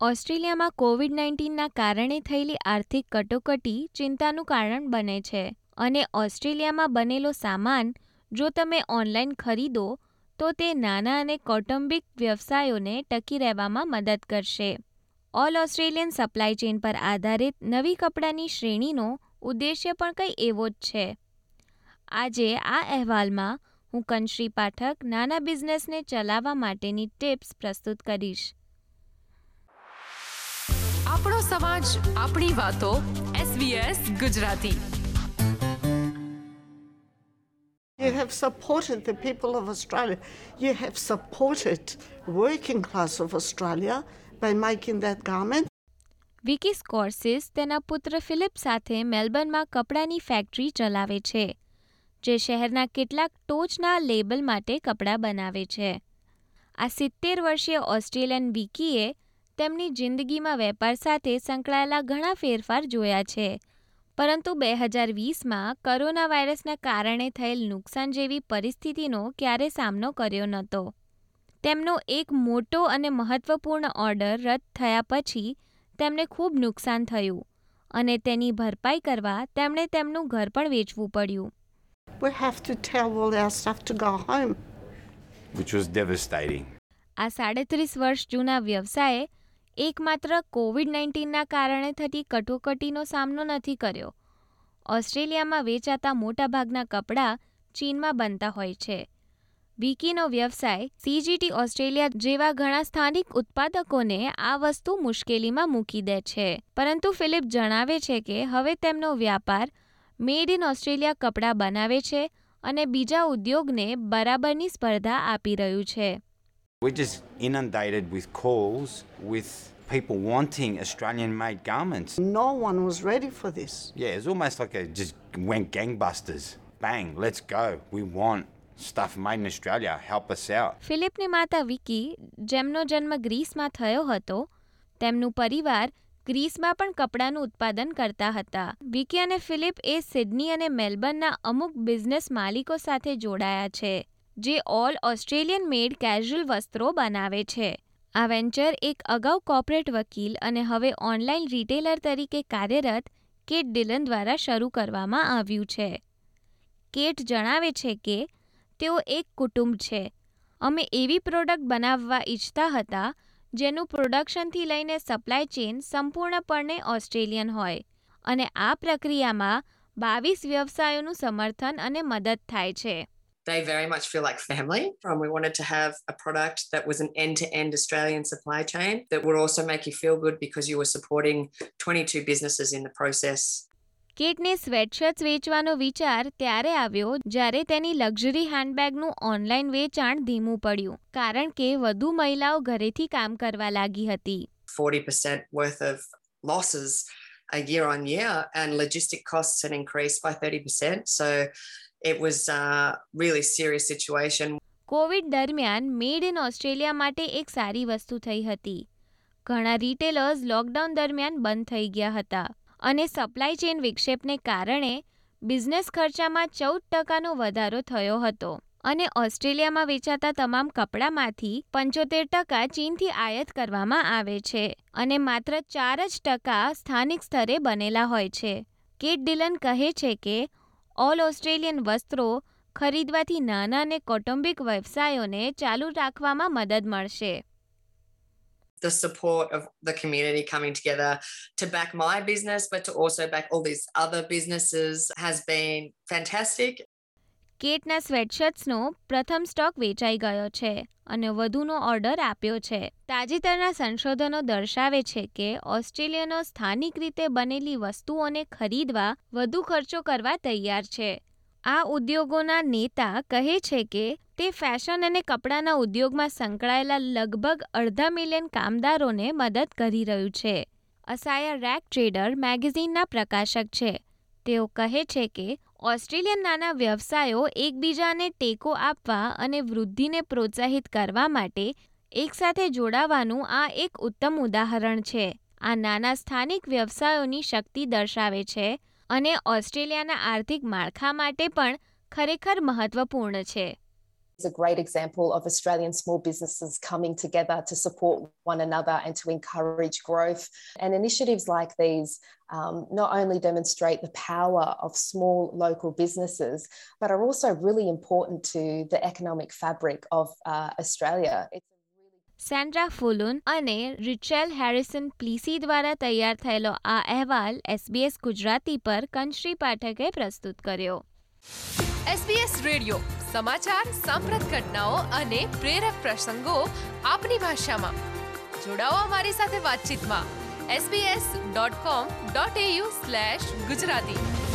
ઓસ્ટ્રેલિયામાં કોવિડ નાઇન્ટીનના કારણે થયેલી આર્થિક કટોકટી ચિંતાનું કારણ બને છે અને ઓસ્ટ્રેલિયામાં બનેલો સામાન, જો તમે ઓનલાઈન ખરીદો, તો તે નાના અને કૌટુંબિક વ્યવસાયોને ટકી રહેવામાં મદદ કરશે. ઓલ ઓસ્ટ્રેલિયન સપ્લાય ચેઇન પર આધારિત નવી કપડાની શ્રેણીનો ઉદ્દેશ્ય પણ કંઈ એવો જ છે. આજે આ અહેવાલમાં હું કંશ્રી પાઠક નાના બિઝનેસને ચલાવવા માટેની ટિપ્સ પ્રસ્તુત કરીશ. આપણો સમાજ આપણી વાતો SBS Gujarati You have supported the people of Australia. You have supported working class of Australia by making that garment. Vicky સ્કોર્સિસ તેના પુત્ર ફિલિપ સાથે મેલબર્નમાં કપડાની ફેક્ટરી ચલાવે છે જે શહેરના કેટલાક ટોચના લેબલ માટે કપડાં બનાવે છે આ સિત્તેર વર્ષીય ઓસ્ટ્રેલિયન વિકીએ તેમની જિંદગીમાં વેપાર સાથે સંકળાયેલા ઘણા ફેરફાર જોયા છે પરંતુ બે હજાર વીસમાં કોરોના વાયરસના કારણે થયેલ નુકસાન જેવી પરિસ્થિતિનો ક્યારે સામનો કર્યો નહોતો તેમનો એક મોટો અને મહત્વપૂર્ણ ઓર્ડર રદ થયા પછી તેમને ખૂબ નુકસાન થયું અને તેની ભરપાઈ કરવા તેમણે તેમનું ઘર પણ વેચવું પડ્યું We have to tell all our staff to go home. which was devastating. આ સાડત્રીસ વર્ષ જૂના વ્યવસાયે એકમાત્ર કોવિડ નાઇન્ટીનના કારણે થતી કટોકટીનો સામનો નથી કર્યો. ઓસ્ટ્રેલિયામાં વેચાતા મોટાભાગના કપડાં ચીનમાં બનતા હોય છે. વિકીનો વ્યવસાય સીજીટી ઓસ્ટ્રેલિયા જેવા ઘણા સ્થાનિક ઉત્પાદકોને આ વસ્તુ મુશ્કેલીમાં મૂકી દે છે. પરંતુ ફિલિપ જણાવે છે કે હવે તેમનો વ્યાપાર મેડ ઇન ઓસ્ટ્રેલિયા કપડાં બનાવે છે અને બીજા ઉદ્યોગને બરાબરની સ્પર્ધા આપી રહ્યું છે. We're just inundated with calls with people wanting Australian made garments. No one was ready for this. Yeah, it's almost like it just went gangbusters. Bang, let's go. We want stuff made in Australia. Help us out. ફિલિપની માતા વિકી જેમનો જન્મ ગ્રીસમાં થયો હતો તેમનું પરિવાર ગ્રીસમાં પણ કપડાનું ઉત્પાદન કરતા હતા વિકી અને ફિલિપ એ સિડની અને મેલબર્નના અમુક બિઝનેસ માલિકો સાથે જોડાયા છે જે ઓલ ઓસ્ટ્રેલિયન મેડ કેઝ્યુઅલ વસ્ત્રો બનાવે છે. આ વેન્ચર એક અગાઉ કોર્પોરેટ વકીલ અને હવે ઓનલાઈન રિટેલર તરીકે કાર્યરત કેટ ડિલન દ્વારા શરૂ કરવામાં આવ્યું છે. કેટ જણાવે છે કે, તેઓ એક કુટુંબ છે. અમે એવી પ્રોડક્ટ બનાવવા ઈચ્છતા હતા, જેનું પ્રોડક્શનથી લઈને સપ્લાય ચેઇન સંપૂર્ણપણે ઓસ્ટ્રેલિયન હોય, અને આ પ્રક્રિયામાં બાવીસ વ્યવસાયોનું સમર્થન અને મદદ થાય છે. they very much feel like family. And we wanted to have a product that was an end to end Australian supply chain that would also make you feel good because you were supporting 22 businesses in the process. કેટને સ્વેટશર્ટ્સ વેચવાનો વિચાર ત્યારે આવ્યો જ્યારે તેની luxury હેન્ડબેગનું online વેચાણ ધીમું પડ્યું કારણ કે વધુ મહિલાઓ ઘરેથી કામ કરવા લાગી હતી 40% worth of losses a year on year, and logistic costs had increased by 30%. So it was a really serious situation. Covid દરમિયાન મેડ ઇન ઓસ્ટ્રેલિયા માટે એક સારી વસ્તુ થઈ હતી ઘણા રિટેલર્સ લોકડાઉન દરમિયાન બંધ થઈ ગયા હતા અને સપ્લાય ચેઇન વિક્ષેપને કારણે બિઝનેસ ખર્ચામાં ચૌદ ટકાનો વધારો થયો હતો અને ઓસ્ટ્રેલિયામાં વેચાતા તમામ કપડામાંથી પંચોતેર ટકા ચીનથી આયાત કરવામાં આવે છે અને માત્ર ચાર જ ટકા સ્થાનિક સ્તરે બનેલા હોય છે કેટ ડિલન કહે છે કે ઓલ ઓસ્ટ્રેલિયન વસ્ત્રો ખરીદવાથી નાના અને કૌટુંબિક વ્યવસાયોને ચાલુ રાખવામાં મદદ મળશે The support of the community coming together to back my business, but to also back all these other businesses has been fantastic. કેટના સ્વેટશર્ટ્સનો પ્રથમ સ્ટોક વેચાઈ ગયો છે અને વધુનો ઓર્ડર આપ્યો છે. તાજેતરના સંશોધનો દર્શાવે છે કે ઓસ્ટ્રેલિયનો સ્થાનિક રીતે બનેલી વસ્તુઓને ખરીદવા વધુ ખર્ચો કરવા તૈયાર છે. આ ઉદ્યોગોના નેતા કહે છે કે તે ફેશન અને કપડાના ઉદ્યોગમાં સંકળાયેલા લગભગ અડધા મિલિયન કામદારોને મદદ કરી રહ્યું છે. અસાયા રેક ટ્રેડર મેગેઝિનના પ્રકાશક છે. તેઓ કહે છે કે ઓસ્ટ્રેલિયન નાના વ્યવસાયો એકબીજાને ટેકો આપવા અને વૃદ્ધિને પ્રોત્સાહિત કરવા માટે એકસાથે જોડાવાનું આ એક ઉત્તમ ઉદાહરણ છે. આ નાના સ્થાનિક વ્યવસાયોની શક્તિ દર્શાવે છે અને ઓસ્ટ્રેલિયાના આર્થિક માળખા માટે પણ ખરેખર મહત્વપૂર્ણ છે. a great example of Australian small businesses coming together to support one another and to encourage growth. And initiatives like these um, not only demonstrate the power of small local businesses, but are also really important to the economic fabric of uh, Australia. It's Sandra ફુલુન અને રિચેલ Harrison પ્લીસી દ્વારા તૈયાર થયેલો આ અહેવાલ SBS Gujarati પર કંશ્રી પાઠકે પ્રસ્તુત કર્યો SBS radio સમાચાર સાંપ્રત ઘટનાઓ અને પ્રેરક પ્રસંગો આપની ભાષામાં. જોડાઓ અમારી સાથે વાતચીતમાં. sbs.com.au ગુજરાતી.